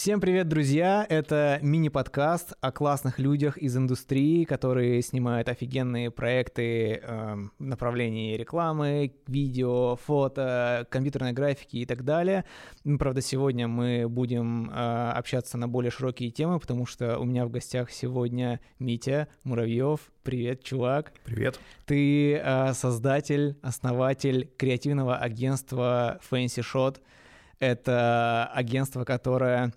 Всем привет, друзья! Это мини-подкаст о классных людях из индустрии, которые снимают офигенные проекты э, в направлении рекламы, видео, фото, компьютерной графики и так далее. Ну, правда, сегодня мы будем э, общаться на более широкие темы, потому что у меня в гостях сегодня Митя Муравьев. Привет, чувак. Привет. Ты э, создатель, основатель креативного агентства Fancy Shot. Это агентство, которое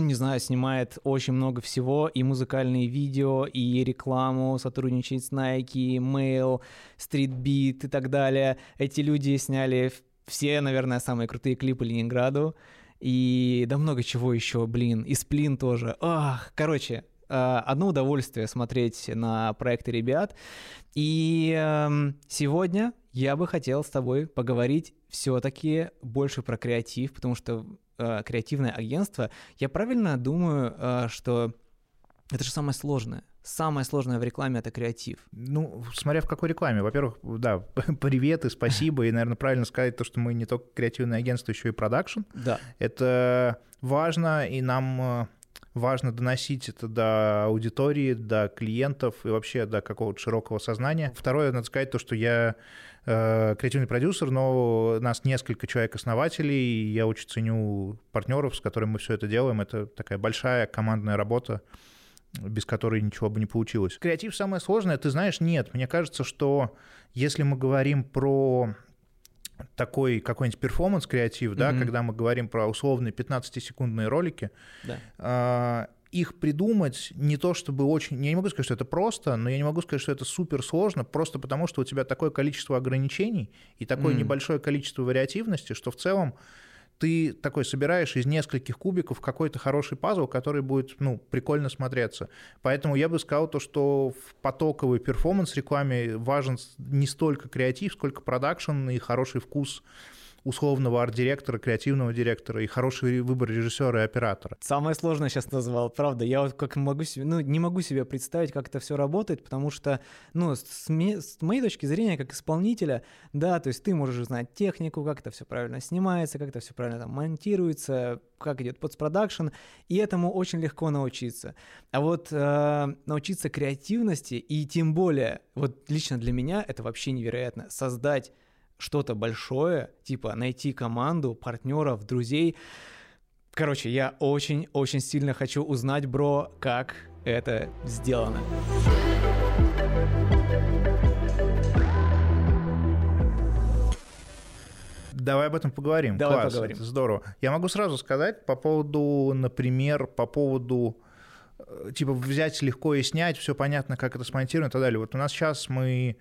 не знаю, снимает очень много всего, и музыкальные видео, и рекламу, сотрудничает с Nike, Mail, Streetbeat и так далее. Эти люди сняли все, наверное, самые крутые клипы Ленинграду, и да много чего еще, блин, и Сплин тоже. Ах, короче, э, одно удовольствие смотреть на проекты ребят. И эм, сегодня я бы хотел с тобой поговорить все-таки больше про креатив, потому что э, креативное агентство, я правильно думаю, э, что это же самое сложное. Самое сложное в рекламе это креатив. Ну, смотря в какой рекламе. Во-первых, да, привет и спасибо. И, наверное, правильно сказать то, что мы не только креативное агентство, еще и продакшн. Да. Это важно, и нам э, важно доносить это до аудитории, до клиентов и вообще до какого-то широкого сознания. Второе, надо сказать то, что я э, креативный продюсер, но нас несколько человек-основателей, и я очень ценю партнеров, с которыми мы все это делаем. Это такая большая командная работа, без которой ничего бы не получилось. Креатив самое сложное, ты знаешь, нет. Мне кажется, что если мы говорим про такой какой-нибудь перформанс-креатив, mm-hmm. да, когда мы говорим про условные 15-секундные ролики, да. э, их придумать не то чтобы очень... Я не могу сказать, что это просто, но я не могу сказать, что это супер сложно, просто потому что у тебя такое количество ограничений и такое mm-hmm. небольшое количество вариативности, что в целом ты такой собираешь из нескольких кубиков какой-то хороший пазл, который будет, ну, прикольно смотреться. Поэтому я бы сказал то, что в потоковой перформанс-рекламе важен не столько креатив, сколько продакшн и хороший вкус условного арт-директора, креативного директора и хороший выбор режиссера и оператора. Самое сложное сейчас назвал, правда. Я вот как могу себе, ну, не могу себе представить, как это все работает, потому что, ну, с, с моей точки зрения, как исполнителя, да, то есть ты можешь знать технику, как это все правильно снимается, как это все правильно там монтируется, как идет постпродакшн, и этому очень легко научиться. А вот э, научиться креативности, и тем более, вот лично для меня это вообще невероятно, создать что-то большое, типа найти команду, партнеров, друзей. Короче, я очень-очень сильно хочу узнать, бро, как это сделано. Давай об этом поговорим. Давай Класс, поговорим. Это здорово. Я могу сразу сказать по поводу, например, по поводу э, типа взять легко и снять, все понятно, как это смонтировано и так далее. Вот у нас сейчас мы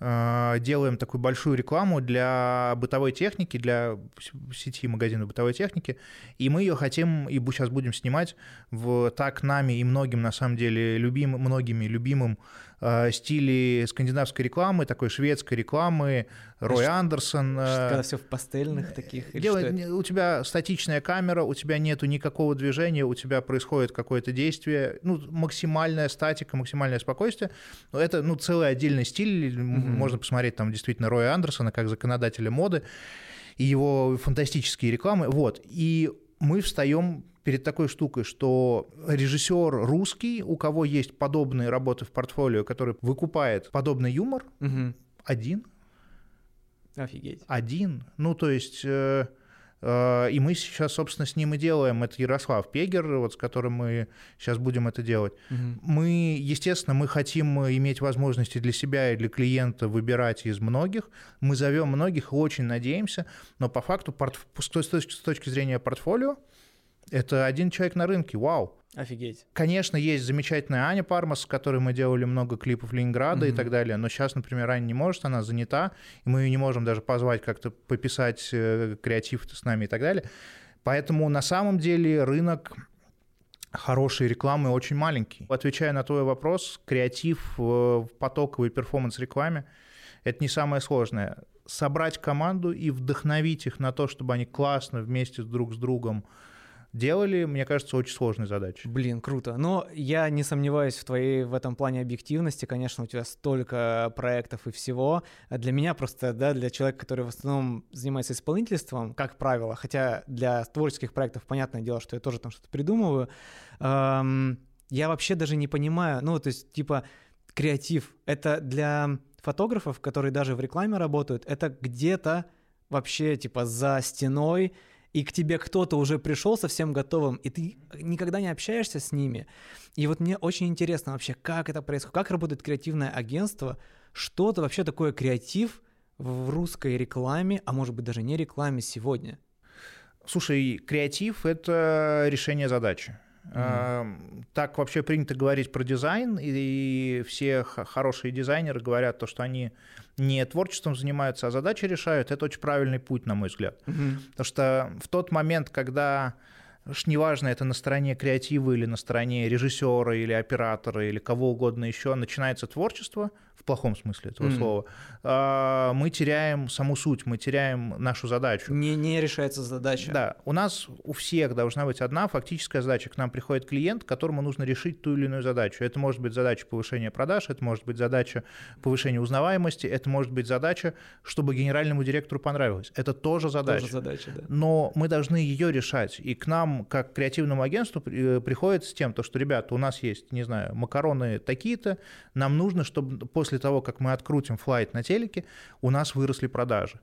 делаем такую большую рекламу для бытовой техники, для сети магазинов бытовой техники, и мы ее хотим и сейчас будем снимать в так нами и многим, на самом деле, любим, многими любимым э, стиле скандинавской рекламы, такой шведской рекламы, Рой что, Андерсон. Что, когда все в пастельных таких? Дело, у тебя статичная камера, у тебя нету никакого движения, у тебя происходит какое-то действие, ну, максимальная статика, максимальное спокойствие. Но это, ну, целый отдельный стиль, mm-hmm можно посмотреть там действительно Роя Андерсона как законодателя моды и его фантастические рекламы. Вот. И мы встаем перед такой штукой, что режиссер русский, у кого есть подобные работы в портфолио, который выкупает подобный юмор, угу. один. Офигеть. Один. Ну, то есть э, Э, и мы сейчас, собственно, с ним и делаем. Это Ярослав Пегер, вот с которым мы сейчас будем это делать. Угу. Мы, естественно, мы хотим иметь возможности для себя и для клиента выбирать из многих. Мы зовем многих и очень надеемся, но по факту с точки зрения портфолио это один человек на рынке, вау. Офигеть. Конечно, есть замечательная Аня Пармас, с которой мы делали много клипов Ленинграда mm-hmm. и так далее, но сейчас, например, Аня не может, она занята, и мы ее не можем даже позвать как-то пописать э, креатив с нами и так далее. Поэтому на самом деле рынок хорошей рекламы очень маленький. Отвечая на твой вопрос, креатив в потоковой перформанс-рекламе – это не самое сложное. Собрать команду и вдохновить их на то, чтобы они классно вместе друг с другом делали, мне кажется, очень сложной задачей. Блин, круто. Но я не сомневаюсь в твоей в этом плане объективности. Конечно, у тебя столько проектов и всего. Для меня просто, да, для человека, который в основном занимается исполнительством, как правило, хотя для творческих проектов, понятное дело, что я тоже там что-то придумываю, эм, я вообще даже не понимаю, ну, то есть, типа, креатив — это для фотографов, которые даже в рекламе работают, это где-то вообще, типа, за стеной, и к тебе кто-то уже пришел совсем готовым, и ты никогда не общаешься с ними. И вот мне очень интересно вообще, как это происходит, как работает креативное агентство, что это вообще такое креатив в русской рекламе, а может быть даже не рекламе сегодня. Слушай, креатив — это решение задачи. Mm-hmm. Так вообще принято говорить про дизайн, и все хорошие дизайнеры говорят то, что они не творчеством занимаются, а задачи решают. Это очень правильный путь, на мой взгляд. Mm-hmm. Потому что в тот момент, когда уж неважно, это на стороне креатива или на стороне режиссера или оператора или кого угодно еще, начинается творчество, в плохом смысле этого mm. слова, а, мы теряем саму суть, мы теряем нашу задачу. Не, не решается задача. Да, у нас у всех должна быть одна фактическая задача. К нам приходит клиент, которому нужно решить ту или иную задачу. Это может быть задача повышения продаж, это может быть задача повышения узнаваемости, это может быть задача, чтобы генеральному директору понравилось. Это тоже задача. Тоже задача, да. Но мы должны ее решать. И к нам, как креативному агентству, э, приходит с тем, то, что, ребята, у нас есть, не знаю, макароны такие-то, нам нужно, чтобы после после того, как мы открутим флайт на телеке, у нас выросли продажи.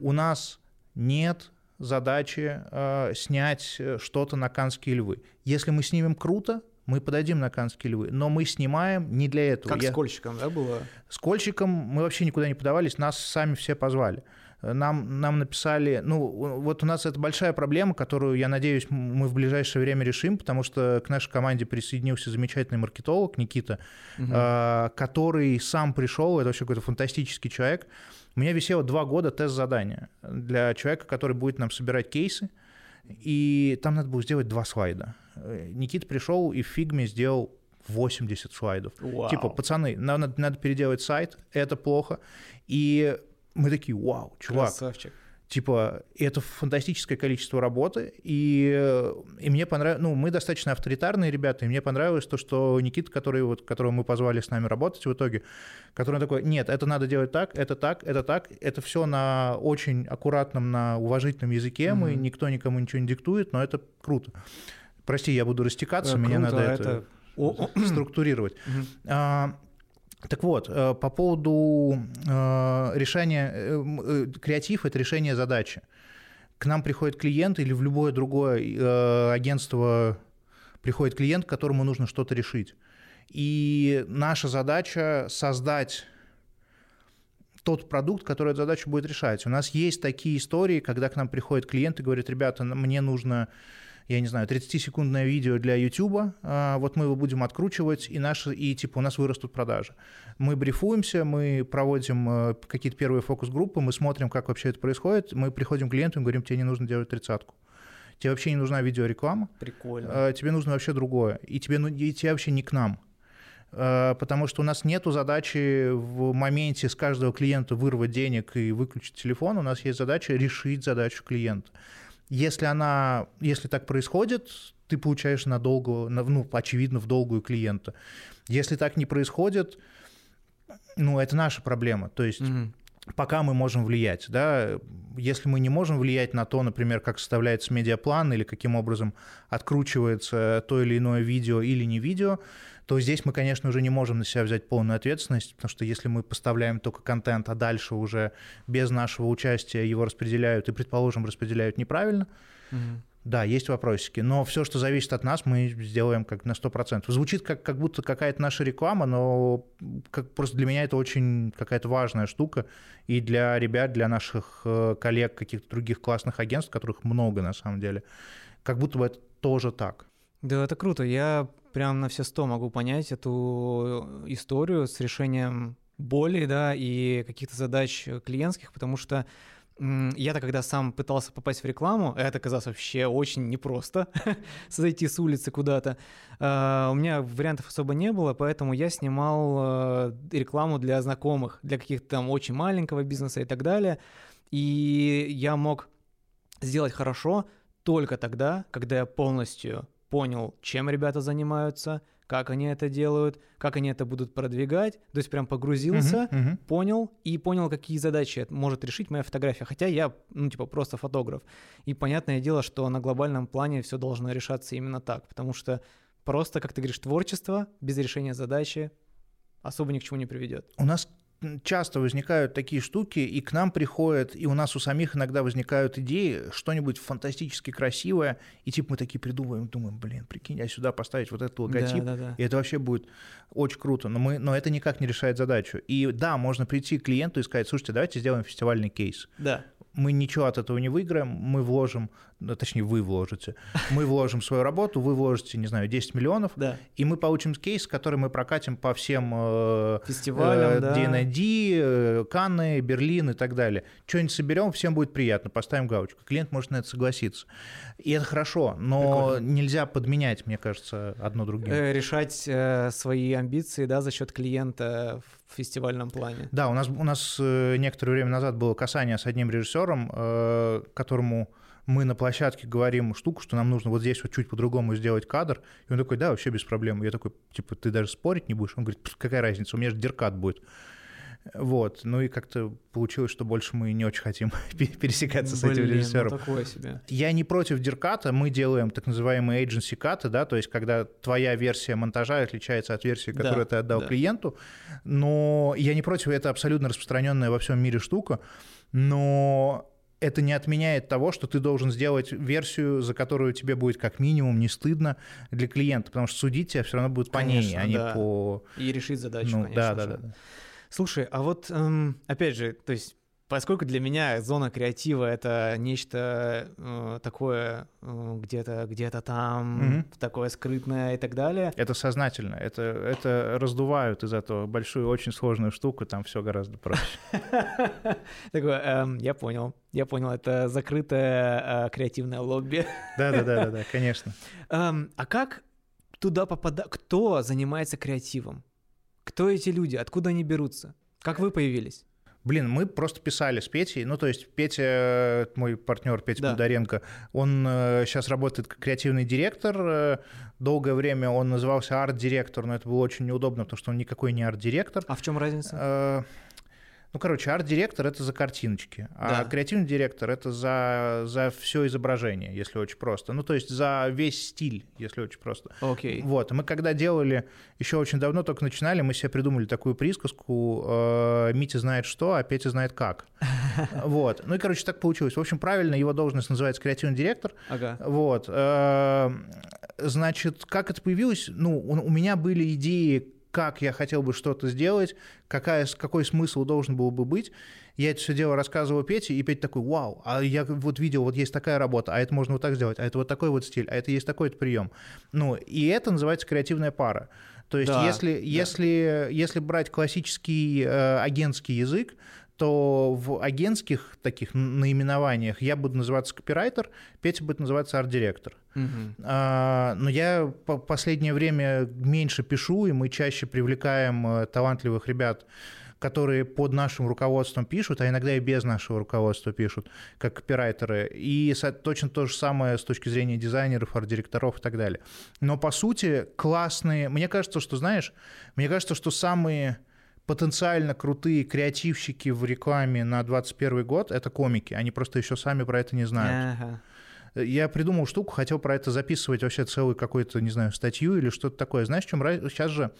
У нас нет задачи э, снять э, что-то на Канские львы. Если мы снимем круто, мы подойдем на Канские львы, но мы снимаем не для этого. Как Я... с Кольщиком, да, было? С Кольщиком мы вообще никуда не подавались, нас сами все позвали нам, нам написали, ну, вот у нас это большая проблема, которую, я надеюсь, мы в ближайшее время решим, потому что к нашей команде присоединился замечательный маркетолог Никита, угу. э, который сам пришел, это вообще какой-то фантастический человек. У меня висело два года тест-задания для человека, который будет нам собирать кейсы, и там надо было сделать два слайда. Никита пришел и в фигме сделал 80 слайдов. Вау. Типа, пацаны, надо, надо переделать сайт, это плохо. И мы такие, вау, чувак. Красавчик. Типа, это фантастическое количество работы, и, и мне понравилось, ну, мы достаточно авторитарные ребята, и мне понравилось то, что Никита, который, вот, которого мы позвали с нами работать в итоге, который такой, нет, это надо делать так, это так, это так, это все на очень аккуратном, на уважительном языке, mm-hmm. мы, никто никому ничего не диктует, но это круто. Прости, я буду растекаться, да, мне круто, надо это, это структурировать. Mm-hmm. А, так вот, э, по поводу э, решения, э, креатив — это решение задачи. К нам приходит клиент или в любое другое агентство приходит клиент, которому нужно что-то решить. И наша задача — создать тот продукт, который эту задачу будет решать. У нас есть такие истории, когда к нам приходит клиент и говорит, ребята, мне нужно я не знаю, 30-секундное видео для YouTube, а, вот мы его будем откручивать, и, наши, и типа у нас вырастут продажи. Мы брифуемся, мы проводим э, какие-то первые фокус-группы, мы смотрим, как вообще это происходит, мы приходим к клиенту и говорим, тебе не нужно делать тридцатку. Тебе вообще не нужна видеореклама. Прикольно. А, тебе нужно вообще другое. И тебе, ну, и тебе вообще не к нам а, потому что у нас нет задачи в моменте с каждого клиента вырвать денег и выключить телефон, у нас есть задача решить задачу клиента. Если она, если так происходит, ты получаешь надолго, ну, очевидно, в долгую клиента. Если так не происходит, ну, это наша проблема. То есть угу. пока мы можем влиять, да, если мы не можем влиять на то, например, как составляется медиаплан или каким образом откручивается то или иное видео или не видео, то здесь мы, конечно, уже не можем на себя взять полную ответственность, потому что если мы поставляем только контент, а дальше уже без нашего участия его распределяют и, предположим, распределяют неправильно, угу. Да, есть вопросики, но все, что зависит от нас, мы сделаем как на 100%. Звучит как, как будто какая-то наша реклама, но как, просто для меня это очень какая-то важная штука, и для ребят, для наших э, коллег, каких-то других классных агентств, которых много на самом деле, как будто бы это тоже так. Да, это круто. Я прям на все сто могу понять эту историю с решением боли, да, и каких-то задач клиентских, потому что я-то когда сам пытался попасть в рекламу, это оказалось вообще очень непросто, зайти с улицы куда-то. А, у меня вариантов особо не было, поэтому я снимал э, рекламу для знакомых, для каких-то там очень маленького бизнеса и так далее. И я мог сделать хорошо только тогда, когда я полностью понял, чем ребята занимаются, как они это делают, как они это будут продвигать. То есть прям погрузился, Мгм, мгм. понял и понял, какие задачи может решить моя фотография. Хотя я, ну, типа, просто фотограф. И понятное дело, что на глобальном плане все должно решаться именно так, потому что просто, как ты говоришь, творчество без решения задачи особо ни к чему не приведет. У нас часто возникают такие штуки, и к нам приходят, и у нас у самих иногда возникают идеи, что-нибудь фантастически красивое, и типа мы такие придумываем, думаем, блин, прикинь, а сюда поставить вот этот логотип, Да, да, да. и это вообще будет очень круто, но, мы, но это никак не решает задачу. И да, можно прийти к клиенту и сказать, слушайте, давайте сделаем фестивальный кейс. Да. Мы ничего от этого не выиграем, мы вложим, ну, точнее, вы вложите, мы вложим свою работу, вы вложите, не знаю, 10 миллионов, Да. и мы получим кейс, который мы прокатим по всем э, Фестивалям, э, да. D&D, э, Канны, Берлин и так далее. Что-нибудь соберем, всем будет приятно, поставим галочку. Клиент может на это согласиться. И это хорошо, но Прикольно. нельзя подменять, мне кажется, одно другим. Э, решать э, свои амбиции, да, за счет клиента в фестивальном плане. Да, у нас, у нас э, некоторое время назад было касание с одним режиссером, э, которому мы на площадке говорим штуку, что нам нужно вот здесь вот чуть по-другому сделать кадр. И он такой, да, вообще без проблем. Я такой, типа, ты даже спорить не будешь? Он говорит, «Пф, какая разница, у меня же деркат будет. Вот, ну и как-то получилось, что больше мы не очень хотим пересекаться с этим Блин, ну режиссером. такое себе. Я не против дерката, мы делаем так называемые agency каты, да, то есть когда твоя версия монтажа отличается от версии, Да, которую ты отдал да. клиенту, но я не против, это абсолютно распространенная во всем мире штука, но это не отменяет того, что ты должен сделать версию, за которую тебе будет как минимум не стыдно для клиента, потому что судить тебя все равно будут по ней, Конечно, а не да. по... И решить задачу, Ну, конечно да, да, же. да, да. Слушай, а вот эм, опять же, то есть поскольку для меня зона креатива это нечто э, такое э, где-то где-то там Мгм. такое скрытное и так далее. Это сознательно, это, это раздувают из этого большую, очень сложную штуку, там все гораздо проще. Такое, эм, я понял, я понял, это закрытое э, креативное лобби. Да-да-да, конечно. Эм, а как туда попадать? Кто занимается креативом? Кто эти люди? Откуда они берутся? Как вы появились? Блин, мы просто писали с Петей. Ну, то есть Петя, э, мой партнер Петя Да. Бондаренко, он сейчас работает как креативный директор. Э, Долгое время он назывался арт-директор, но это было очень неудобно, потому что он никакой не арт-директор. А в чем разница? Ну, короче, арт-директор — это за картиночки, а Да. креативный директор — это за, за все изображение, если очень просто. Ну, то есть за весь стиль, если очень просто. Окей. Вот, мы когда делали, еще очень давно только начинали, мы себе придумали такую присказку э, «Митя знает что, а Петя знает как». Вот, ну и, короче, так получилось. В общем, правильно, его должность называется креативный директор. Ага. Вот, э, значит, как это появилось? Ну, у меня были идеи, как я хотел бы что-то сделать, какая, какой смысл должен был бы быть. Я это все дело рассказывал Пете, и Петя такой, вау, а я вот видел, вот есть такая работа, а это можно вот так сделать, а это вот такой вот стиль, а это есть такой-то прием. Ну, и это называется креативная пара. То есть, Да, если, да. если, если брать классический э, агентский язык, то в агентских таких наименованиях я буду называться копирайтер, Петя будет называться арт-директор. Мгм. А, Но я по последнее время меньше пишу, и мы чаще привлекаем э, талантливых ребят, которые под нашим руководством пишут, а иногда и без нашего руководства пишут, как копирайтеры. И точно то же самое с точки зрения дизайнеров, арт-директоров и так далее. Но по сути классные... Мне кажется, что, знаешь, мне кажется, что самые потенциально крутые креативщики в рекламе на 2021 год — это комики. Они просто еще сами про это не знают. Ага. Я придумал штуку, хотел про это записывать вообще целую какую-то, не знаю, статью или что-то такое. Знаешь, в чем? Сейчас же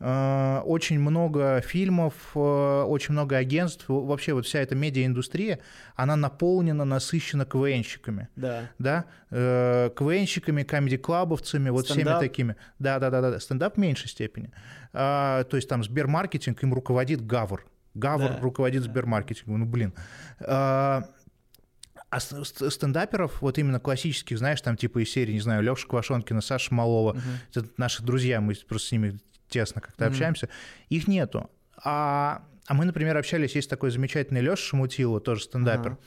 очень много фильмов, э, очень много агентств, вообще вот вся эта медиаиндустрия, она наполнена, насыщена КВНщиками, Да. да, э, КВНщиками, комеди-клабовцами, вот Стендап? всеми такими. Да-да-да, стендап в меньшей степени. То есть там Сбермаркетинг, им руководит Гавр. Гавр Да, руководит да. Сбермаркетингом, ну блин. А, стендаперов, вот именно классических, знаешь, там типа из серии, не знаю, Леша Квашонкина, Саша Малова, Мгм. это наши друзья, мы просто с ними тесно как-то Мгм. общаемся, их нету. А, а мы, например, общались, есть такой замечательный Леша Шамутило, тоже стендапер, Ага.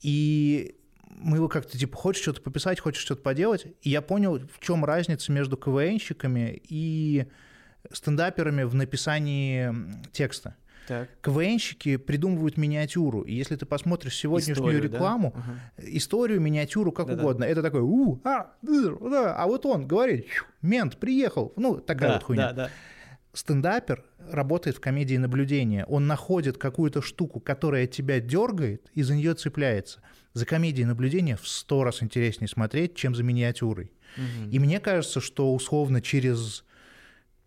и мы его как-то, типа, хочешь что-то пописать, хочешь что-то поделать, и я понял, в чем разница между КВНщиками и стендаперами в написании текста. Так. КВНщики придумывают миниатюру. И если ты посмотришь сегодняшнюю Историю, да? рекламу, Ага. историю, миниатюру, как Да-да. угодно, это такой, у, а, да, а вот он говорит, «Фью, мент приехал, ну, такая Да, вот хуйня. да, да. Стендапер работает в комедии наблюдения. Он находит какую-то штуку, которая тебя дергает и за нее цепляется. За комедией наблюдения в сто раз интереснее смотреть, чем за миниатюрой. Мгм. И мне кажется, что условно через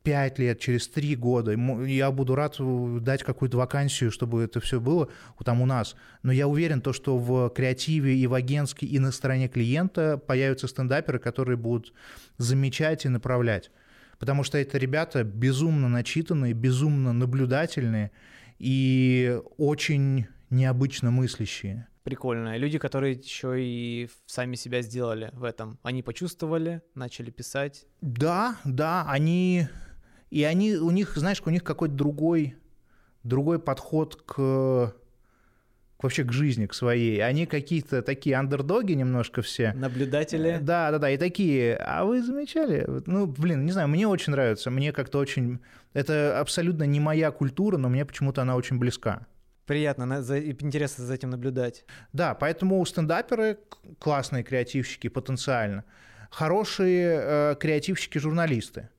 пять лет, через три года я буду рад э, дать какую-то вакансию, чтобы это все было там у нас. Но я уверен, то, что в креативе и в агентске, и на стороне клиента появятся стендаперы, которые будут замечать и направлять. Потому что это ребята безумно начитанные, безумно наблюдательные и очень необычно мыслящие. Прикольно. Люди, которые еще и сами себя сделали в этом. Они почувствовали, начали писать. Да, да, они... И они, у них, знаешь, у них какой-то другой, другой подход к, вообще к жизни, к своей. Они какие-то такие андердоги немножко все. Наблюдатели. Да, да, да, и такие, а вы замечали? Ну, блин, не знаю, мне очень нравится, мне как-то очень... Это абсолютно не моя культура, но мне почему-то она очень близка. Приятно, за- интересно за этим наблюдать. Да, поэтому стендаперы классные креативщики потенциально, хорошие э, креативщики-журналисты.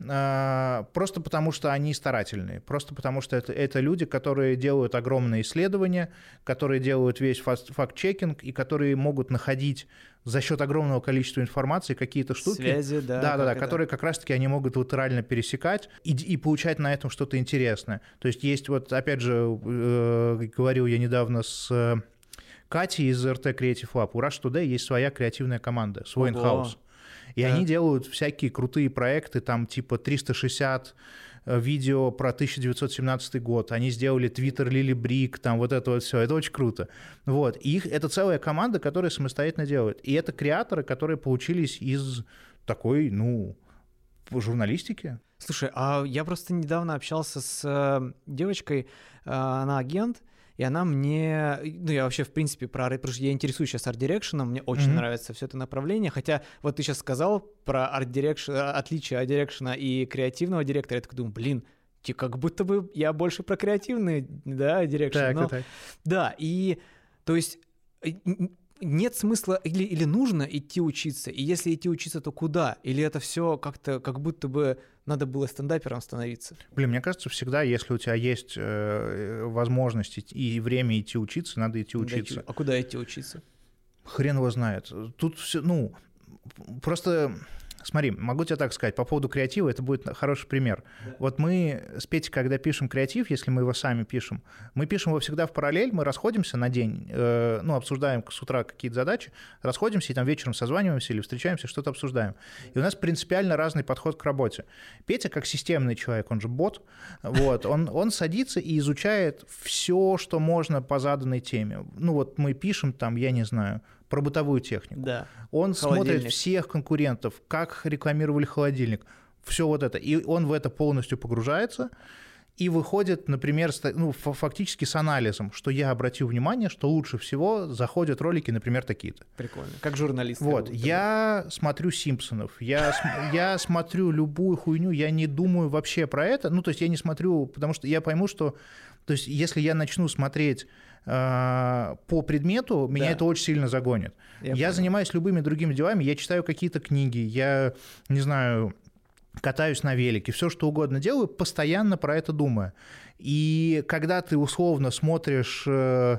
Э, Просто потому, что они старательные, просто потому, что это, это люди, которые делают огромные исследования, которые делают весь факт-чекинг и которые могут находить за счет огромного количества информации какие-то штуки, Связи, да. да, да, да, которые как раз-таки они могут латерально пересекать и, и получать на этом что-то интересное. То есть есть вот, опять же, э, говорил я недавно с э, Катей из РТ Creative Lab. У Rush Today есть своя креативная команда, свой инхаус. И Так. они делают всякие крутые проекты, там типа 360 э, видео про 1917 год, они сделали Твиттер Лили Брик, там вот это вот все, это очень круто. Вот, и их, это целая команда, которая самостоятельно делает. И это креаторы, которые получились из такой, ну, журналистики. Слушай, а я просто недавно общался с э, девочкой, э, она агент, и она мне, ну я вообще в принципе про, потому что я интересуюсь сейчас art direction ом, мне очень Мгм. нравится все это направление, хотя вот ты сейчас сказал про art direction, отличие art direction а и креативного директора, я такой думаю, блин, как будто бы я больше про креативный, да, direction, Так, но- так. да, и то есть нет смысла или, или нужно идти учиться, и если идти учиться, то куда? Или это все как-то как будто бы надо было стендапером становиться? Блин, мне кажется, всегда, если у тебя есть э, возможность и время идти учиться, надо идти Надо учиться. идти- А куда идти учиться? Хрен его знает. Тут все, ну, просто смотри, могу тебе так сказать, по поводу креатива это будет хороший пример. Вот мы с Петей, когда пишем креатив, если мы его сами пишем, мы пишем его всегда в параллель, мы расходимся на день, э, ну, обсуждаем с утра какие-то задачи, расходимся и там вечером созваниваемся или встречаемся, что-то обсуждаем. И у нас принципиально разный подход к работе. Петя, как системный человек, он же бот, вот, он, он садится и изучает все, что можно по заданной теме. Ну, вот мы пишем там, я не знаю, про бытовую технику. Да. Он смотрит всех конкурентов, как рекламировали холодильник, все вот это. И он в это полностью погружается и выходит, например, ну, фа- фактически с анализом, что я обратил внимание, что лучше всего заходят ролики, например, такие-то. Прикольно. Как журналист. Вот, будто бы. я смотрю «Симпсонов», я, я смотрю любую хуйню, я не думаю вообще про это, ну, то есть я не смотрю, потому что я пойму, что, то есть если я начну смотреть по предмету, меня Да. это очень сильно загонит. Я Я, понял. занимаюсь любыми другими делами, я читаю какие-то книги, я, не знаю, катаюсь на велике, все что угодно делаю, постоянно про это думаю. И когда ты условно смотришь, э,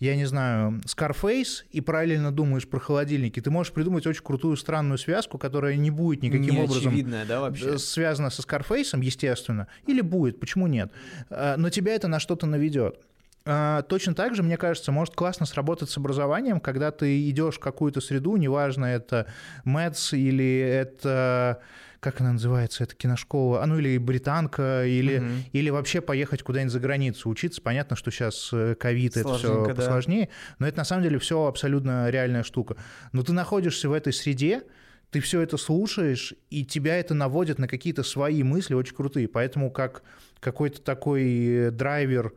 я не знаю, Scarface и параллельно думаешь про холодильники, ты можешь придумать очень крутую странную связку, которая не будет никаким Не образом да, вообще? э, связана со Скарфейсом, естественно, или будет, почему нет, Э, но тебя это на что-то наведет. Э, Точно так же, мне кажется, может классно сработать с образованием, когда ты идешь в какую-то среду, неважно, это МЭДС или это, как она называется, это киношкола, а ну или британка, или, Мгм. или вообще поехать куда-нибудь за границу учиться. Понятно, что сейчас ковид, это все да. посложнее, но это на самом деле все абсолютно реальная штука. Но ты находишься в этой среде, ты все это слушаешь, и тебя это наводит на какие-то свои мысли очень крутые. Поэтому как какой-то такой э, драйвер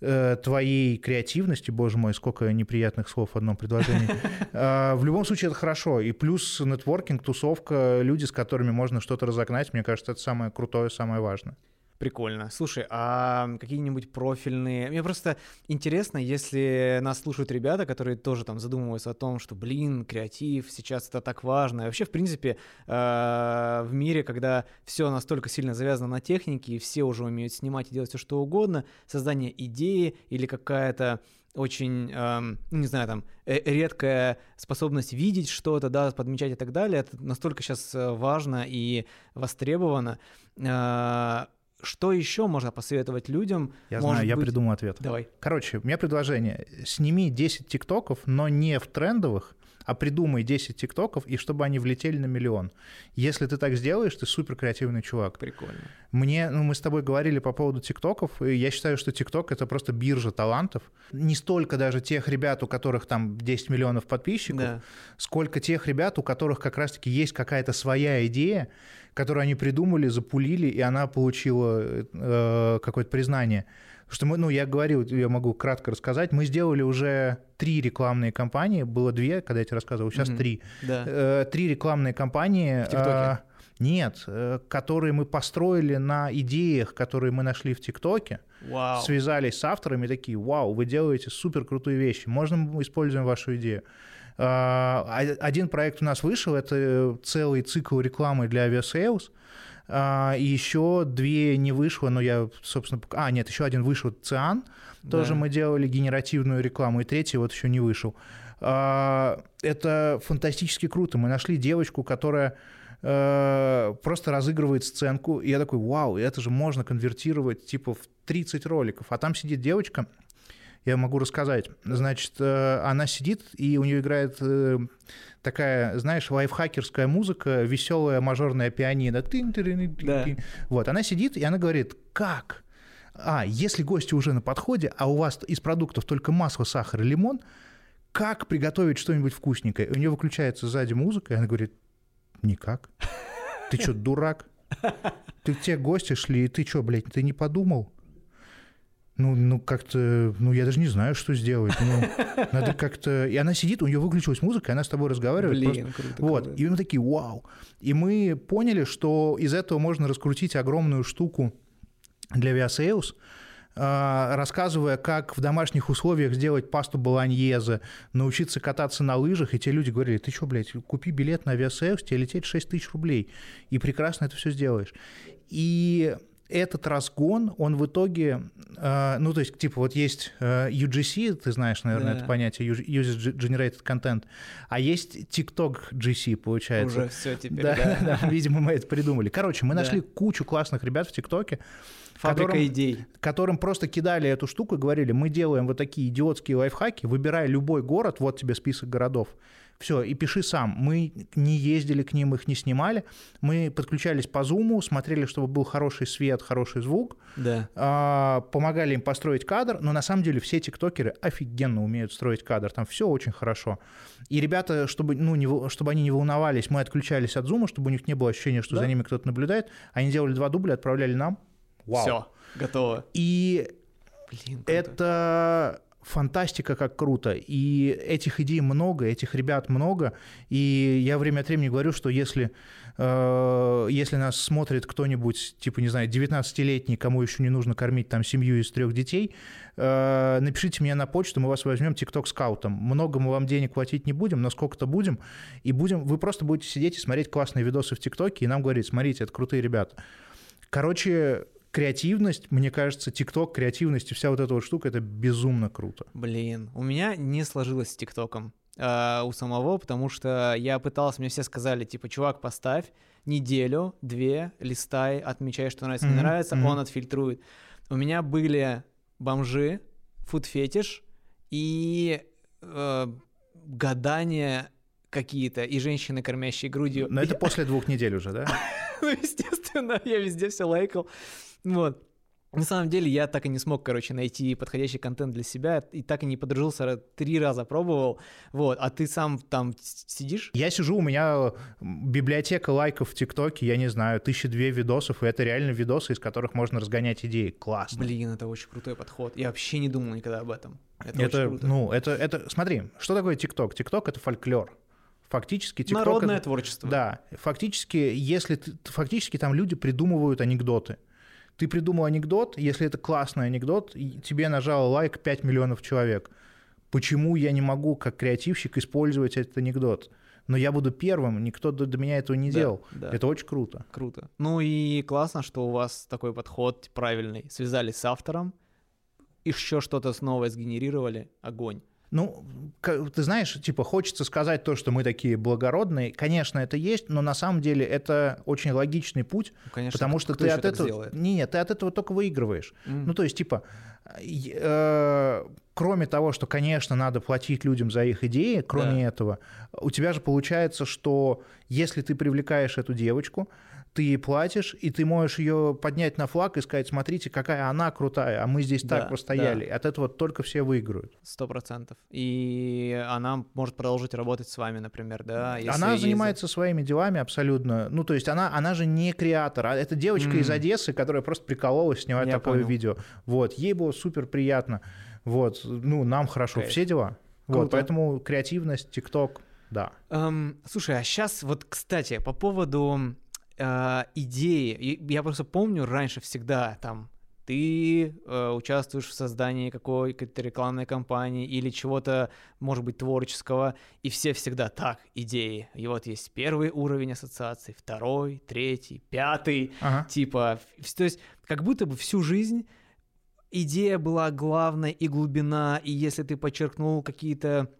э, твоей креативности, боже мой, сколько неприятных слов в одном предложении. Э, В любом случае это хорошо. И плюс нетворкинг, тусовка, люди, с которыми можно что-то разогнать, мне кажется, это самое крутое, самое важное. Прикольно. Слушай, а какие-нибудь профильные... Мне просто интересно, если нас слушают ребята, которые тоже там задумываются о том, что, блин, креатив, сейчас это так важно. И вообще, в принципе, э, в мире, когда все настолько сильно завязано на технике, и все уже умеют снимать и делать все что угодно, создание идеи или какая-то очень, эм, не знаю, там, э, редкая способность видеть что-то, да, подмечать и так далее, это настолько сейчас э, важно и востребовано. Э, что еще можно посоветовать людям? Я Может знаю, я придумал ответ. Давай. Короче, у меня предложение. Сними 10 тиктоков, но не в трендовых, а придумай 10 тиктоков, и чтобы они влетели на миллион. Если ты так сделаешь, ты супер креативный чувак. Прикольно. Мне, ну, мы с тобой говорили по поводу тиктоков, и я считаю, что тикток — это просто биржа талантов. Не столько даже тех ребят, у которых там 10 миллионов подписчиков, да. сколько тех ребят, у которых как раз-таки есть какая-то своя идея, которую они придумали, запулили, и она получила э, какое-то признание. Что мы, ну, я говорил, я могу кратко рассказать, мы сделали уже три рекламные кампании, было две, когда я тебе рассказывал, сейчас mm-hmm. три. Да. Э, три рекламные кампании. В ТикТоке? Э, нет, э, которые мы построили на идеях, которые мы нашли в ТикТоке. Вау. Связались с авторами, такие, вау, вы делаете супер крутые вещи, можно мы используем вашу идею. Э, один проект у нас вышел, это целый цикл рекламы для Aviasales. А, и еще две не вышло, но я, собственно... А, нет, еще один вышел, Циан. Тоже да. мы делали генеративную рекламу. И третий вот еще не вышел. А, это фантастически круто. Мы нашли девочку, которая э, просто разыгрывает сценку. И я такой, вау, это же можно конвертировать типа в 30 роликов. А там сидит девочка, я могу рассказать. Значит, э, она сидит, и у нее играет э, такая, знаешь, лайфхакерская музыка, веселая мажорная пианино. Да. Вот, она сидит, и она говорит, как? А, если гости уже на подходе, а у вас из продуктов только масло, сахар и лимон, как приготовить что-нибудь вкусненькое? У нее выключается сзади музыка, и она говорит, никак. Ты что, дурак? Ты те гости шли, и ты что, блядь, ты не подумал? Ну, ну как-то, ну я даже не знаю, что сделать. Ну, надо как-то... И она сидит, у нее выключилась музыка, и она с тобой разговаривает. Блин, просто... круто, вот. круто. И мы такие, вау. И мы поняли, что из этого можно раскрутить огромную штуку для Viasales, а, рассказывая, как в домашних условиях сделать пасту болоньезе, научиться кататься на лыжах, и те люди говорили, ты что, блядь, купи билет на Aviasales, тебе лететь 6 тысяч рублей, и прекрасно это все сделаешь. И этот разгон, он в итоге, э, ну, то есть, типа, вот есть э, UGC, ты знаешь, наверное, да. это понятие, User Generated Content, а есть TikTok GC, получается. Уже все теперь, да. да. да видимо, мы это придумали. Короче, мы да. нашли кучу классных ребят в ТикТоке, Фабрика которым, идей. Которым просто кидали эту штуку и говорили, мы делаем вот такие идиотские лайфхаки, выбирай любой город, вот тебе список городов, все, и пиши сам. Мы не ездили к ним, их не снимали. Мы подключались по зуму, смотрели, чтобы был хороший свет, хороший звук. Да. А, помогали им построить кадр, но на самом деле все тиктокеры офигенно умеют строить кадр. Там все очень хорошо. И ребята, чтобы, ну, не, чтобы они не волновались, мы отключались от зума, чтобы у них не было ощущения, что да? за ними кто-то наблюдает. Они делали два дубля, отправляли нам. Вау. Все, готово. И Блин, круто. это фантастика, как круто. И этих идей много, этих ребят много. И я время от времени говорю, что если, э, если нас смотрит кто-нибудь, типа, не знаю, 19-летний, кому еще не нужно кормить там семью из трех детей, э, напишите мне на почту, мы вас возьмем тикток-скаутом. Много мы вам денег платить не будем, но сколько-то будем. И будем, вы просто будете сидеть и смотреть классные видосы в ТикТоке и нам говорить, смотрите, это крутые ребята. Короче, креативность, мне кажется, ТикТок, креативность и вся вот эта вот штука, это безумно круто. Блин, у меня не сложилось с ТикТоком э, у самого, потому что я пытался, мне все сказали, типа, чувак, поставь неделю, две, листай, отмечай, что нравится, mm-hmm. не нравится, mm-hmm. он отфильтрует. У меня были бомжи, фуд-фетиш и э, гадания какие-то, и женщины, кормящие грудью. Но это после двух недель уже, да? Ну, естественно, я везде все лайкал. Вот. На самом деле я так и не смог, короче, найти подходящий контент для себя, и так и не подружился, три раза пробовал, вот, а ты сам там сидишь? Я сижу, у меня библиотека лайков в ТикТоке, я не знаю, тысячи две видосов, и это реально видосы, из которых можно разгонять идеи, классно. Блин, это очень крутой подход, я вообще не думал никогда об этом. Это, это ну, это, это, смотри, что такое ТикТок? ТикТок — это фольклор. Фактически TikTok Народное это, творчество. Да, фактически, если фактически там люди придумывают анекдоты Ты придумал анекдот, если это классный анекдот, тебе нажало лайк 5 миллионов человек. Почему я не могу, как креативщик, использовать этот анекдот? но я буду первым, никто до, до меня этого не да, делал. Да. Это очень круто. Круто. Ну и классно, что у вас такой подход правильный. Связались с автором, еще что-то новое сгенерировали, огонь. Ну, ты знаешь, типа, хочется сказать то, что мы такие благородные. Конечно, это есть, но на самом деле это очень логичный путь, ну, конечно, потому что ты от этого... Сделает? Нет, ты от этого только выигрываешь. Mm. Ну, то есть, типа, э, кроме того, что, конечно, надо платить людям за их идеи, кроме да. этого, у тебя же получается, что если ты привлекаешь эту девочку, ты ей платишь, и ты можешь ее поднять на флаг и сказать, смотрите, какая она крутая, а мы здесь да, так постояли. Да. От этого только все выиграют. Сто процентов. И она может продолжить работать с вами, например, да? Если она занимается своими делами абсолютно. Ну, то есть она, она же не креатор, а это девочка mm. из Одессы, которая просто прикололась снимать Я такое понял. видео. Вот, ей было супер приятно. Вот, ну, нам хорошо, okay. все дела. Круто. Вот, поэтому креативность, ТикТок, да. Um, слушай, а сейчас вот, кстати, по поводу э, идеи. Я просто помню раньше всегда там ты э, участвуешь в создании какой-то рекламной кампании или чего-то, может быть, творческого, и все всегда так, идеи. И вот есть первый уровень ассоциации, второй, третий, пятый, ага. типа, то есть как будто бы всю жизнь идея была главной и глубина, и если ты подчеркнул какие-то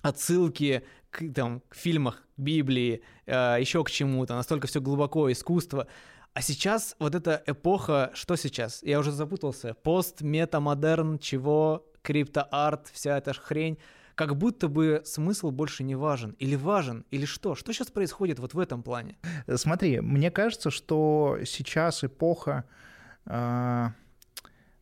отсылки к, там, к фильмах, к Библии, э, еще к чему-то, настолько все глубоко искусство. А сейчас вот эта эпоха, что сейчас? Я уже запутался. Пост, метамодерн, чего, криптоарт, вся эта хрень. Как будто бы смысл больше не важен. Или важен, или что? Что сейчас происходит вот в этом плане? Смотри, мне кажется, что сейчас эпоха... Э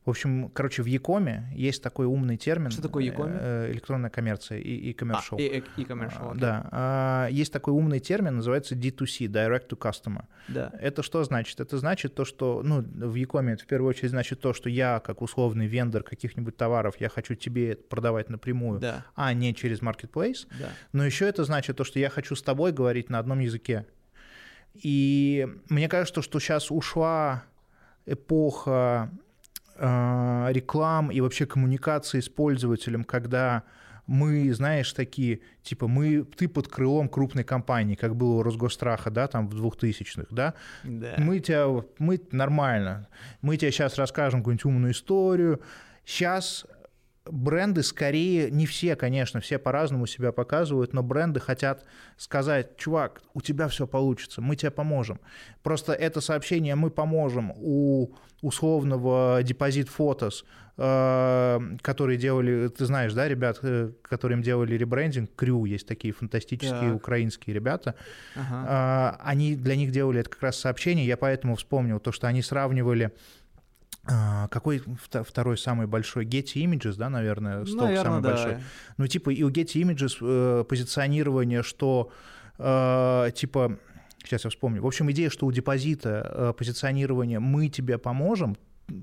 в общем, короче, в Якоме есть такой умный термин. Что такое Якоме? Э, электронная коммерция и e-commercial. А, и, и commercial, okay. Да. А, есть такой умный термин, называется D2C, Direct to Customer. Да. Это что значит? Это значит то, что, ну, в Якоме это в первую очередь значит то, что я, как условный вендор каких-нибудь товаров, я хочу тебе продавать напрямую, да. а не через Marketplace. Да. Но еще это значит то, что я хочу с тобой говорить на одном языке. И мне кажется, что сейчас ушла эпоха э, реклам и вообще коммуникации с пользователем, когда мы, знаешь, такие, типа, мы, ты под крылом крупной компании, как было у Росгостраха, да, там в 2000-х, да? да. Мы тебя, мы нормально, мы тебе сейчас расскажем какую-нибудь умную историю. Сейчас бренды скорее, не все, конечно, все по-разному себя показывают, но бренды хотят сказать, чувак, у тебя все получится, мы тебе поможем. Просто это сообщение «мы поможем» у условного депозит фотос, э, которые делали, ты знаешь, да, ребят, э, которым делали ребрендинг, Крю, есть такие фантастические так. украинские ребята, ага. Э, они для них делали это как раз сообщение, я поэтому вспомнил то, что они сравнивали какой второй самый большой? Getty Images, да, наверное, сток наверное, самый да. большой. Ну, типа, и у Getty Images э, позиционирование, что, э, типа, сейчас я вспомню. В общем, идея, что у депозита э, позиционирование «мы тебе поможем»,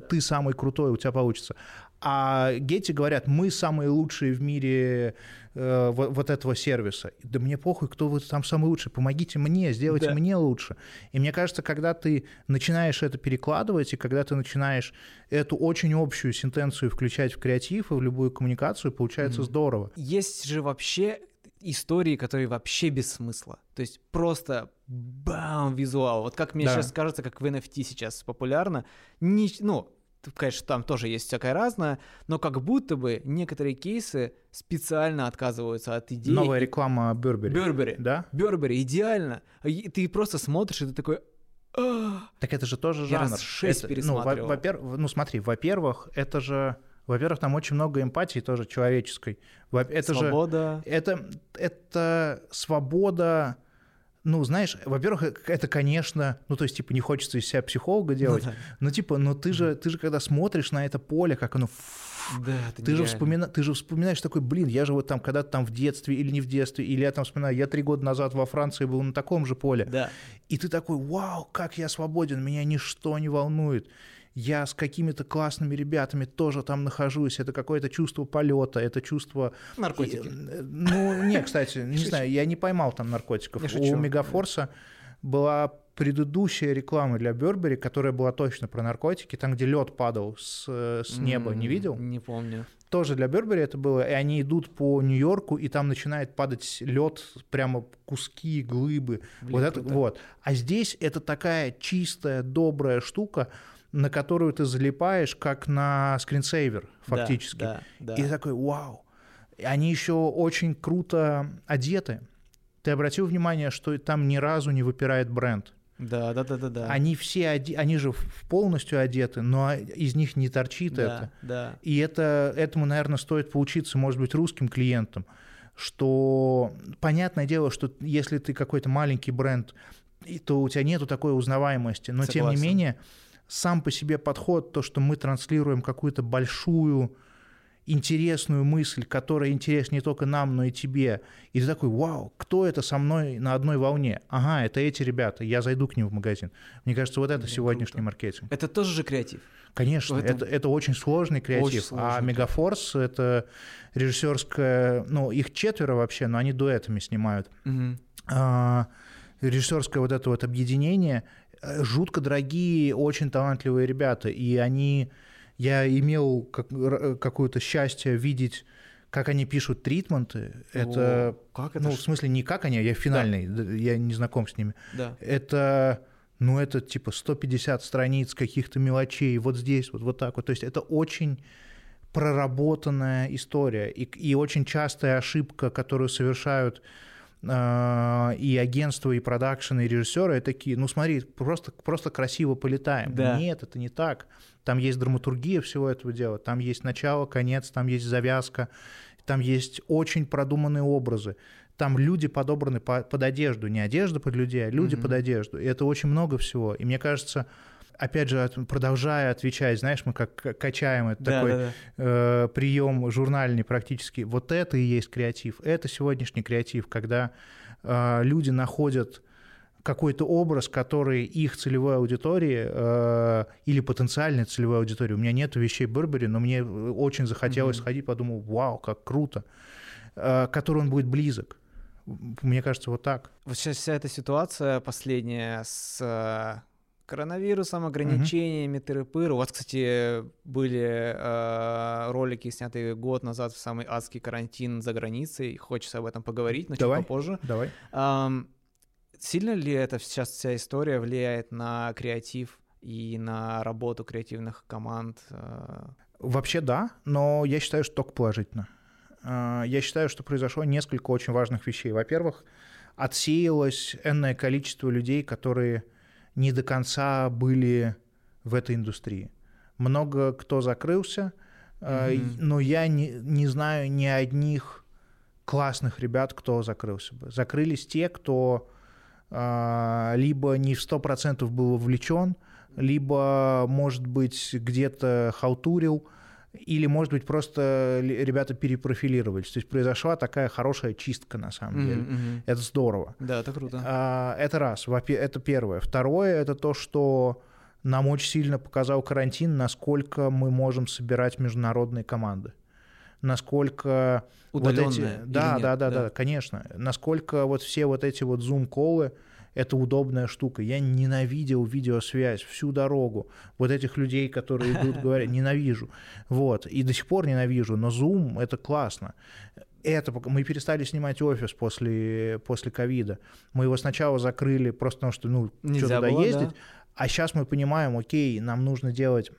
ты самый крутой, у тебя получится. А Гетти говорят, мы самые лучшие в мире э, вот, вот этого сервиса. Да мне похуй, кто вы там самый лучший, помогите мне, сделайте да. мне лучше. И мне кажется, когда ты начинаешь это перекладывать, и когда ты начинаешь эту очень общую сентенцию включать в креатив и в любую коммуникацию, получается mm. здорово. Есть же вообще истории, которые вообще без смысла. То есть просто бам, визуал. Вот как мне да. сейчас кажется, как в NFT сейчас популярно. Не, ну, конечно, там тоже есть всякое разное, но как будто бы некоторые кейсы специально отказываются от идеи. Новая реклама Burberry. Burberry. Да? Burberry, идеально. Ты просто смотришь, и ты такой... Так это же тоже жанр. Я раз шесть это. Ну, во-первых, ну смотри, во-первых, это же во-первых, там очень много эмпатии тоже человеческой. Это свобода. Же, это, это свобода ну, знаешь, во-первых, э, это, конечно, ну, то есть, типа, не хочется из себя психолога ну делать, ну, да. но, типа, но ты же, ты же, когда смотришь на это поле, как оно да, ты же, вспомина... ты же вспоминаешь такой, блин, я же вот там когда-то там в детстве или не в детстве, или я там вспоминаю, я три года назад во Франции был на таком же поле. Да. И ты такой, вау, как я свободен, меня ничто не волнует я с какими-то классными ребятами тоже там нахожусь, это какое-то чувство полета, это чувство... Наркотики. Ну, не, кстати, не знаю, я не поймал там наркотиков. У Мегафорса была предыдущая реклама для Бербери, которая была точно про наркотики, там, где лед падал с, с неба, не видел? Не помню. Тоже для Бербери это было, и они идут по Нью-Йорку, и там начинает падать лед, прямо куски, глыбы. Блин, вот это круто. вот. А здесь это такая чистая, добрая штука, на которую ты залипаешь, как на скринсейвер, фактически. Да, да, И ты да. такой, вау. И Они еще очень круто одеты. Ты обратил внимание, что там ни разу не выпирает бренд. Да, да, да, да, да. Они все, оде- они же полностью одеты, но из них не торчит да, это. да. И это, этому, наверное, стоит поучиться, может быть, русским клиентам, что понятное дело, что если ты какой-то маленький бренд, и то у тебя нету такой узнаваемости, но тем не Согласен. менее сам по себе подход, то, что мы транслируем какую-то большую интересную мысль, которая интересна не только нам, но и тебе. И ты такой, вау, кто это со мной на одной волне? Ага, это эти ребята, я зайду к ним в магазин. Мне кажется, вот это Блин, сегодняшний круто. маркетинг. Это тоже же креатив. Конечно, этом- это, это очень сложный креатив. Очень а сложный креатив. Мегафорс это режиссерская, ну, их четверо вообще, но они дуэтами снимают. Мгм. А, режиссерское вот это вот объединение, э, жутко дорогие, очень талантливые ребята, и они, я имел как- р- какое-то счастье видеть, как они пишут тритменты. Это, О, как это? ну, в смысле, не как они, а я финальный, д- я не знаком с ними. Да. Это, ну, это типа 150 страниц каких-то мелочей, вот здесь, вот, вот так вот. То есть это очень проработанная история и, и очень частая ошибка, которую совершают э, и агентства, и продакшены, и режиссеры, такие, ну смотри, просто, просто красиво полетаем. Да. Нет, это не так. Там есть драматургия всего этого дела, там есть начало, конец, там есть завязка, там есть очень продуманные образы. Там люди подобраны по- под одежду, не одежда под людей, а люди Мгм. под одежду. И это очень много всего. И мне кажется, опять же, продолжая отвечать, знаешь, мы как качаем это Да, такой да, да. э, прием журнальный практически. Вот это и есть креатив. Это сегодняшний креатив, когда э, люди находят какой-то образ, который их целевой аудитории э, или потенциальной целевой аудитории. У меня нет вещей Бурбери, но мне очень захотелось Мгм. сходить, подумал, вау, как круто, э, который он будет близок. Мне кажется, вот так. Вот сейчас вся эта ситуация последняя с э, коронавирусом, ограничениями, тыры-пыры. У вас, кстати, были э, ролики, снятые год назад в самый адский карантин за границей. Хочется об этом поговорить, но Давай. чуть попозже. Давай. Ам, сильно ли это сейчас вся история влияет на креатив и на работу креативных команд? э? Вообще да, но я считаю, что только положительно. А, Я считаю, что произошло несколько очень важных вещей. Во-первых, отсеялось энное количество людей, которые не до конца были в этой индустрии. Много кто закрылся, Мгм. но я не, не знаю ни одних классных ребят, кто закрылся бы. Закрылись те, кто а, либо не в 100% был вовлечен, либо, может быть, где-то халтурил, или, может быть, просто ребята перепрофилировались. То есть произошла такая хорошая чистка, на самом деле. Мгм, мгм. Это здорово. Да, это круто. А, Это раз, это первое. Второе, это то, что нам очень сильно показал карантин, насколько мы можем собирать международные команды. Насколько вот эти... Да, нет? да, да, да, конечно. Насколько вот все вот эти вот зум-колы, это удобная штука. Я ненавидел видеосвязь всю дорогу. Вот этих людей, которые идут, говорят, ненавижу. Вот. И до сих пор ненавижу. Но Zoom — это классно. Это мы перестали снимать офис после после ковида. Мы его сначала закрыли просто потому, что ну что Нельзя туда было, ездить. да. А сейчас мы понимаем, окей, нам нужно делать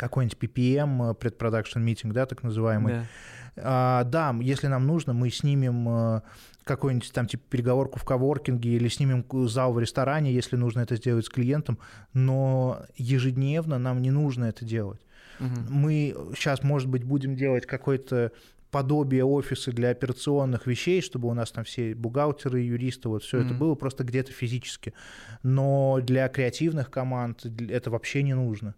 какой-нибудь PPM, э, предпродакшн митинг, да, так называемый. Да. А, да, если нам нужно, мы снимем э, какую-нибудь там типа переговорку в коворкинге или снимем зал в ресторане, если нужно это сделать с клиентом, но ежедневно нам не нужно это делать. Мгм. Мы сейчас, может быть, будем делать какое-то подобие офиса для операционных вещей, чтобы у нас там все бухгалтеры, юристы, вот все это Мгм. было просто где-то физически. Но для креативных команд это вообще не нужно.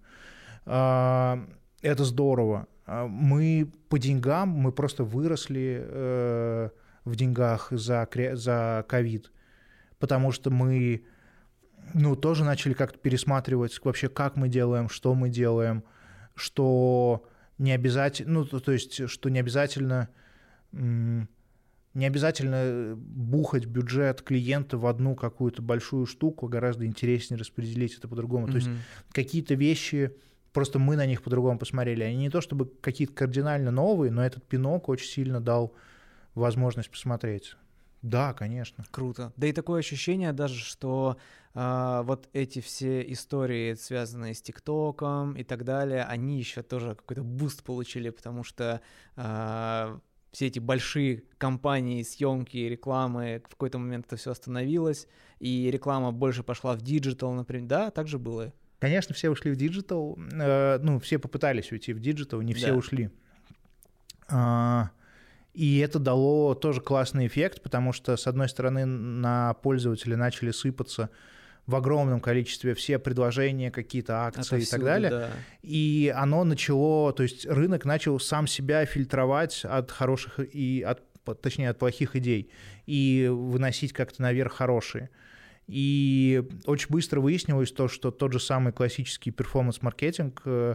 А, Это здорово. А, Мы по деньгам, мы просто выросли э, в деньгах за за ковид, потому что мы ну, тоже начали как-то пересматривать вообще, как мы делаем, что мы делаем, что не обязательно, ну, то, то есть, что не обязательно Не обязательно бухать бюджет клиента в одну какую-то большую штуку, гораздо интереснее распределить это по-другому. Mm-hmm. То есть какие-то вещи, просто мы на них по-другому посмотрели. Они не то чтобы какие-то кардинально новые, но этот пинок очень сильно дал возможность посмотреть. Да, конечно. Круто. Да и такое ощущение даже, что э, вот эти все истории, связанные с ТикТоком и так далее, они еще тоже какой-то boost получили, потому что э, все эти большие компании, съемки, рекламы, в какой-то момент это все остановилось, и реклама больше пошла в digital, например. Да, так же было. Конечно, все ушли в digital. Э, ну, все попытались уйти в digital, не все да. ушли. А, и это дало тоже классный эффект, потому что, с одной стороны, на пользователя начали сыпаться в огромном количестве все предложения, какие-то акции Отовсюду, и так далее. Да. И оно начало, то есть рынок начал сам себя фильтровать от хороших и от, точнее, от плохих идей и выносить как-то наверх хорошие. И очень быстро выяснилось то, что тот же самый классический перформанс-маркетинг, э,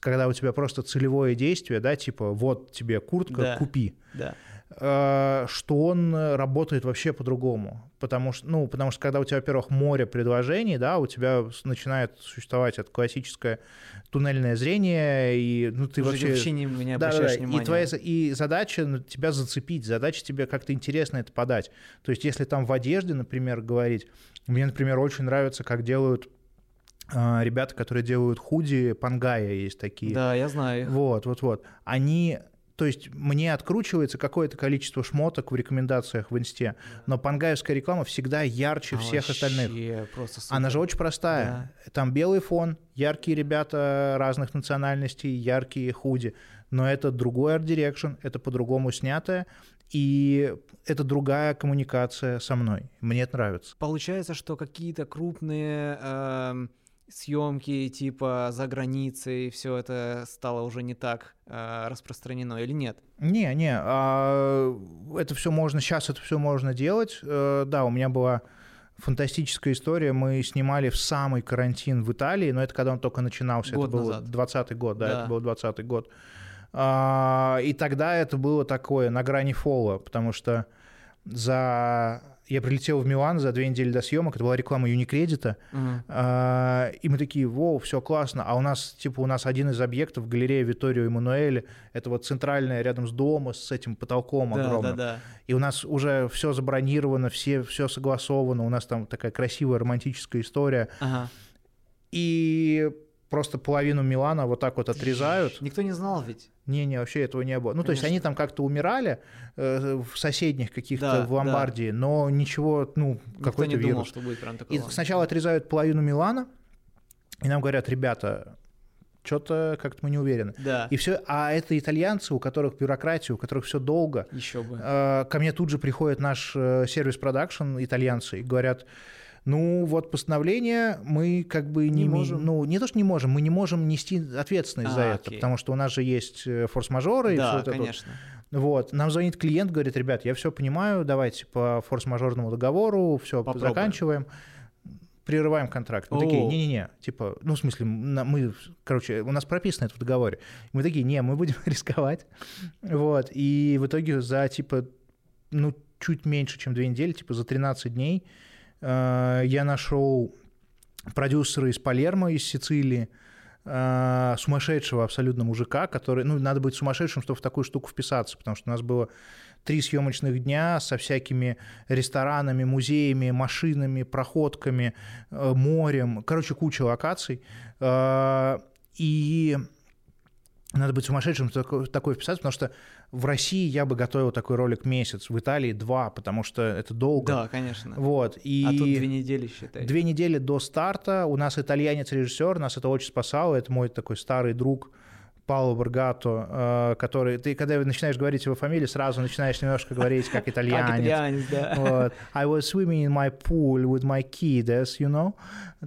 когда у тебя просто целевое действие, да, типа вот тебе куртка, да. купи. Да. Э, что он работает вообще по-другому. Потому что, ну, потому что когда у тебя, во-первых, море предложений, да, у тебя начинает существовать это классическое туннельное зрение, и ну, ты Уже вообще... вообще не, не да, да, внимания. И, твоя, и задача ну, тебя зацепить, задача тебе как-то интересно это подать. То есть если там в одежде, например, говорить, мне, например, очень нравится, как делают э, ребята, которые делают худи, пангая есть такие. Да, я знаю. Вот, вот, вот. Они то есть мне откручивается какое-то количество шмоток в рекомендациях в инсте, но пангаевская реклама всегда ярче а всех остальных. Она же очень простая. Да. Там белый фон, яркие ребята разных национальностей, яркие худи. Но это другой art direction, это по-другому снятое, и это другая коммуникация со мной. Мне это нравится. Получается, что какие-то крупные... Э съемки типа за границей, все это стало уже не так э, распространено или нет? Не, не, а, это все можно, сейчас это все можно делать. Э, да, у меня была фантастическая история. Мы снимали в самый карантин в Италии, но это когда он только начинался. Год это был назад. 20 год, да, да, это был 20 год. А, и тогда это было такое на грани фола, потому что за я прилетел в Милан за две недели до съемок, это была реклама Юникредита, а, и мы такие, воу, все классно, а у нас, типа, у нас один из объектов, галерея Виторио Эммануэля, это вот центральная рядом с домом, с этим потолком да, огромным, да, да. и у нас уже все забронировано, все, все согласовано, у нас там такая красивая романтическая история, uh-huh. и просто половину Милана вот так вот отрезают. Никто не знал ведь. Не-не, вообще этого не было. Ну, Конечно. то есть они там как-то умирали э, в соседних каких-то да, в Ломбардии, да. но ничего, ну, какой-то не вирус. Думал, что будет прям такое. И сначала отрезают половину Милана, и нам говорят, ребята, что-то как-то мы не уверены. Да. И все, а это итальянцы, у которых бюрократия, у которых все долго. Еще бы. Э, ко мне тут же приходит наш э, сервис-продакшн, итальянцы, и говорят, ну, вот постановление мы как бы не, не можем. Ну, не то, что не можем, мы не можем нести ответственность а, за это, окей. потому что у нас же есть э, форс-мажоры. Да, и все конечно. Это. Вот. Нам звонит клиент, говорит, ребят, я все понимаю, давайте по форс-мажорному договору все Попробуем. заканчиваем прерываем контракт. Мы О. такие, не-не-не, типа, ну, в смысле, мы, короче, у нас прописано это в договоре. Мы такие, не, мы будем рисковать. Вот, и в итоге за, типа, ну, чуть меньше, чем две недели, типа, за 13 дней я нашел продюсера из Палермо, из Сицилии, э, сумасшедшего абсолютно мужика, который, ну, надо быть сумасшедшим, чтобы в такую штуку вписаться, потому что у нас было три съемочных дня со всякими ресторанами, музеями, машинами, проходками, э, морем, короче, куча локаций. И надо быть сумасшедшим, чтобы такое вписаться, потому что в России я бы готовил такой ролик месяц, в Италии два, потому что это долго. Да, конечно. Вот. И а тут две недели, считай. Две недели до старта. У нас итальянец-режиссер, нас это очень спасало. Это мой такой старый друг, Пауло Баргато, э, который... Ты, когда начинаешь говорить его фамилию, сразу начинаешь немножко говорить как итальянец. Как итальянец, да. Вот. I was swimming in my pool with my kiddos, you know?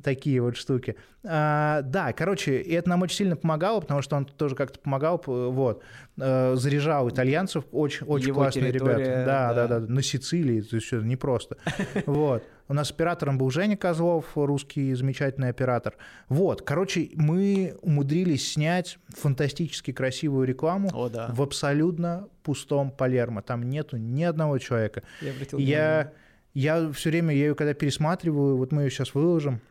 Такие вот штуки. А, да, короче, и это нам очень сильно помогало, потому что он тоже как-то помогал, вот, э, заряжал итальянцев, очень, очень классные ребята. Да, да, да, да, на Сицилии, то есть это непросто. Вот. У нас оператором был Женя Козлов, русский замечательный оператор. Вот, короче, мы умудрились снять фантастически красивую рекламу О, да. в абсолютно пустом Палермо. Там нету ни одного человека. Я я, я все время, я ее когда пересматриваю, вот мы ее сейчас выложим,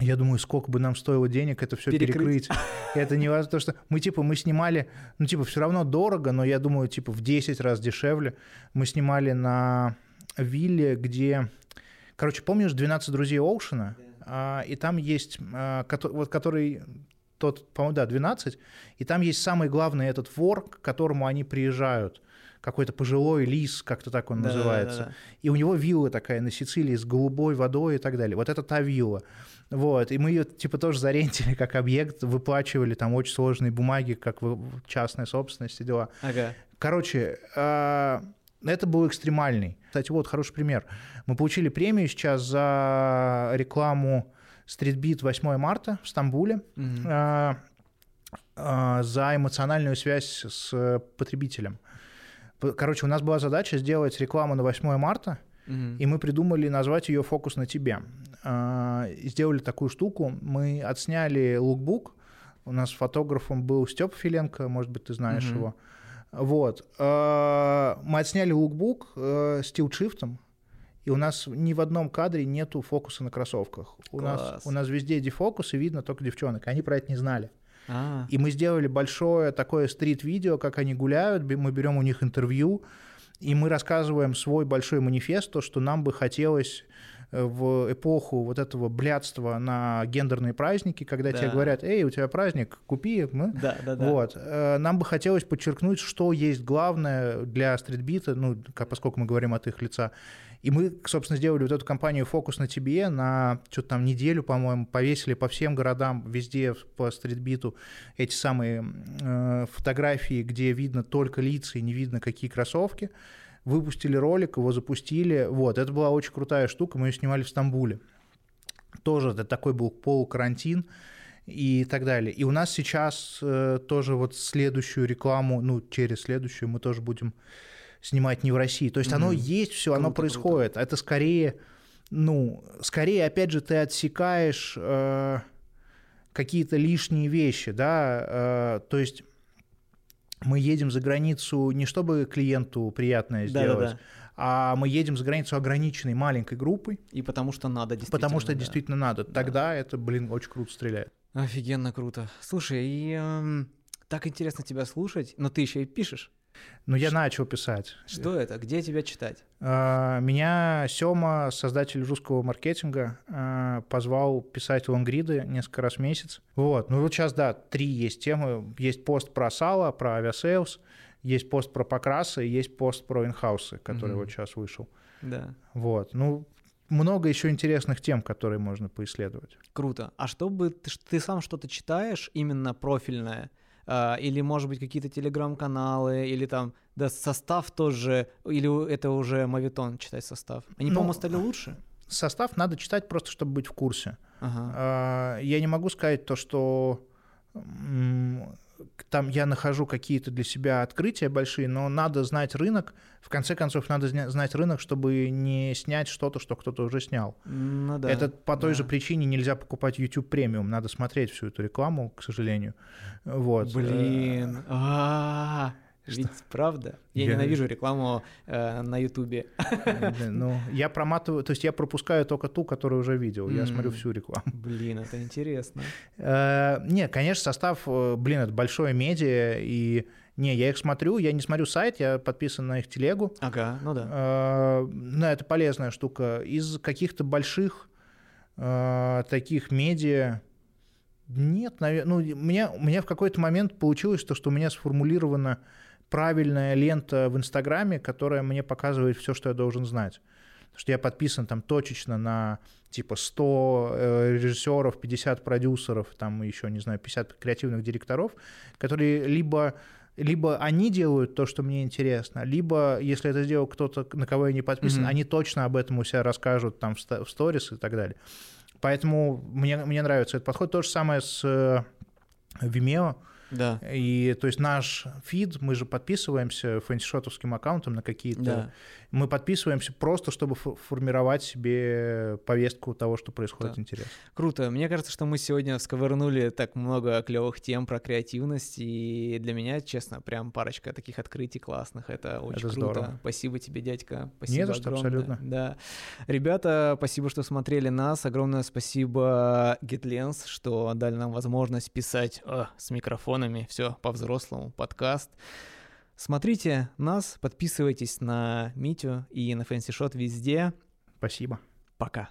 я думаю, сколько бы нам стоило денег это все Перекрыть. перекрыть. Это не важно, то, что мы типа мы снимали, ну типа все равно дорого, но я думаю, типа в 10 раз дешевле. Мы снимали на вилле, где, короче, помнишь 12 друзей Оушена? А, и там есть, а, вот который тот, по-моему, да, 12, и там есть самый главный этот вор, к которому они приезжают, какой-то пожилой лис, как-то так он Да, да, да, называется. да. И у него вилла такая на Сицилии с голубой водой и так далее. Вот это та вилла. Вот, и мы ее типа тоже зарентили как объект, выплачивали там очень сложные бумаги, как частная собственность и дела. Ага. Короче, а, это был экстремальный. Кстати, вот хороший пример. Мы получили премию сейчас за рекламу Streetbeat 8 марта в Стамбуле а, за эмоциональную связь с потребителем. Короче, у нас была задача сделать рекламу на 8 марта, Мгм. и мы придумали назвать ее «Фокус на тебе». А, Сделали такую штуку. Мы отсняли лукбук. У нас фотографом был Степ Филенко, может быть, ты знаешь Мгм. его. Вот. А, Мы отсняли лукбук э, с тилтшифтом, и у нас ни в одном кадре нету фокуса на кроссовках. У нас, Класс. у нас везде дефокус, и видно только девчонок. Они про это не знали. А, И мы сделали большое такое стрит-видео, как они гуляют, мы берем у них интервью, и мы рассказываем свой большой манифест, то, что нам бы хотелось э, в эпоху вот этого блядства на гендерные праздники, когда тебе Да. говорят, эй, у тебя праздник, купи. м». да, да, да. Вот. Э, Нам бы хотелось подчеркнуть, что есть главное для стритбита, ну, поскольку мы говорим от их лица. И мы, собственно, сделали вот эту кампанию «Фокус на тебе» на что-то там неделю, по-моему, повесили по всем городам, везде по стритбиту эти самые э, фотографии, где видно только лица и не видно, какие кроссовки. Выпустили ролик, его запустили. Вот, это была очень крутая штука, мы ее снимали в Стамбуле. Тоже это такой был полукарантин и так далее. И у нас сейчас э, тоже вот следующую рекламу, ну, через следующую мы тоже будем снимать не в России. То есть оно Мгм. есть, все, оно Круто, круто. происходит. Это скорее, ну, скорее, опять же, ты отсекаешь э, какие-то лишние вещи, да, э, то есть мы едем за границу не чтобы клиенту приятное сделать, Да-да-да. а мы едем за границу ограниченной маленькой группой, И потому что надо действительно. потому что да. действительно надо. Тогда это, блин, очень круто стреляет. Офигенно круто. Слушай, и эм, так интересно тебя слушать, но ты еще и пишешь. Но я начал писать. Что это? Где тебя читать? А, Меня Сёма, создатель русского маркетинга, а, позвал писать лонгриды несколько раз в месяц. Вот. Ну вот сейчас, да, три есть темы. Есть пост про сало, про Aviasales, есть пост про покрасы, есть пост про инхаусы, который Мгм. вот сейчас вышел. Да. Вот. Ну, много еще интересных тем, которые можно поисследовать. Круто. А что бы ты, ш- ты сам что-то читаешь именно профильное? А, или, может быть, какие-то телеграм-каналы, или там, да, состав тоже, или это уже мавитон читать состав? Они, Ну, по-моему, стали лучше? Состав надо читать просто, чтобы быть в курсе. Ага. А, Я не могу сказать то, что там я нахожу какие-то для себя открытия большие, но надо знать рынок. В конце концов, надо знать рынок, чтобы не снять что-то, что кто-то уже снял. Ну да. Это по той да. же причине нельзя покупать YouTube премиум. Надо смотреть всю эту рекламу, к сожалению. Вот. Блин. А, Ведь правда? Я Я- ненавижу рекламу э, на Ютубе. Ну, я проматываю, то есть я пропускаю только ту, которую уже видел. Я смотрю всю рекламу. Блин, это интересно. Э, Не, конечно, состав, э, блин, это большое медиа, и не, я их смотрю, я не смотрю сайт, я подписан на их телегу. Ага, ну да. Э, Ну, это полезная штука. Из каких-то больших э, таких медиа нет, наверное, ну, у меня, у меня в какой-то момент получилось то, что у меня сформулирована правильная лента в Инстаграме, которая мне показывает все, что я должен знать. Потому что я подписан там точечно на типа 100 э, режиссеров, 50 продюсеров, там еще, не знаю, 50 креативных директоров, которые либо либо они делают то, что мне интересно, либо, если это сделал кто-то, на кого я не подписан, Мгм. они точно об этом у себя расскажут там в сторис и так далее. Поэтому мне, мне нравится этот подход. То же самое с э, Vimeo. Да. И то есть наш фид, мы же подписываемся фэнсишотовским аккаунтом на какие-то Да. Мы подписываемся просто, чтобы формировать себе повестку того, что происходит Да. интересно. Круто. Мне кажется, что мы сегодня всковырнули так много клевых тем про креативность, и для меня, честно, прям парочка таких открытий классных. Это очень Это круто. здорово. Спасибо тебе, дядька. Спасибо Не за что, огромное. абсолютно. Да. Ребята, спасибо, что смотрели нас. Огромное спасибо GetLens, что дали нам возможность писать э, с микрофонами. Все по-взрослому, подкаст. Смотрите нас, подписывайтесь на Митю и на Shot везде. Спасибо. Пока.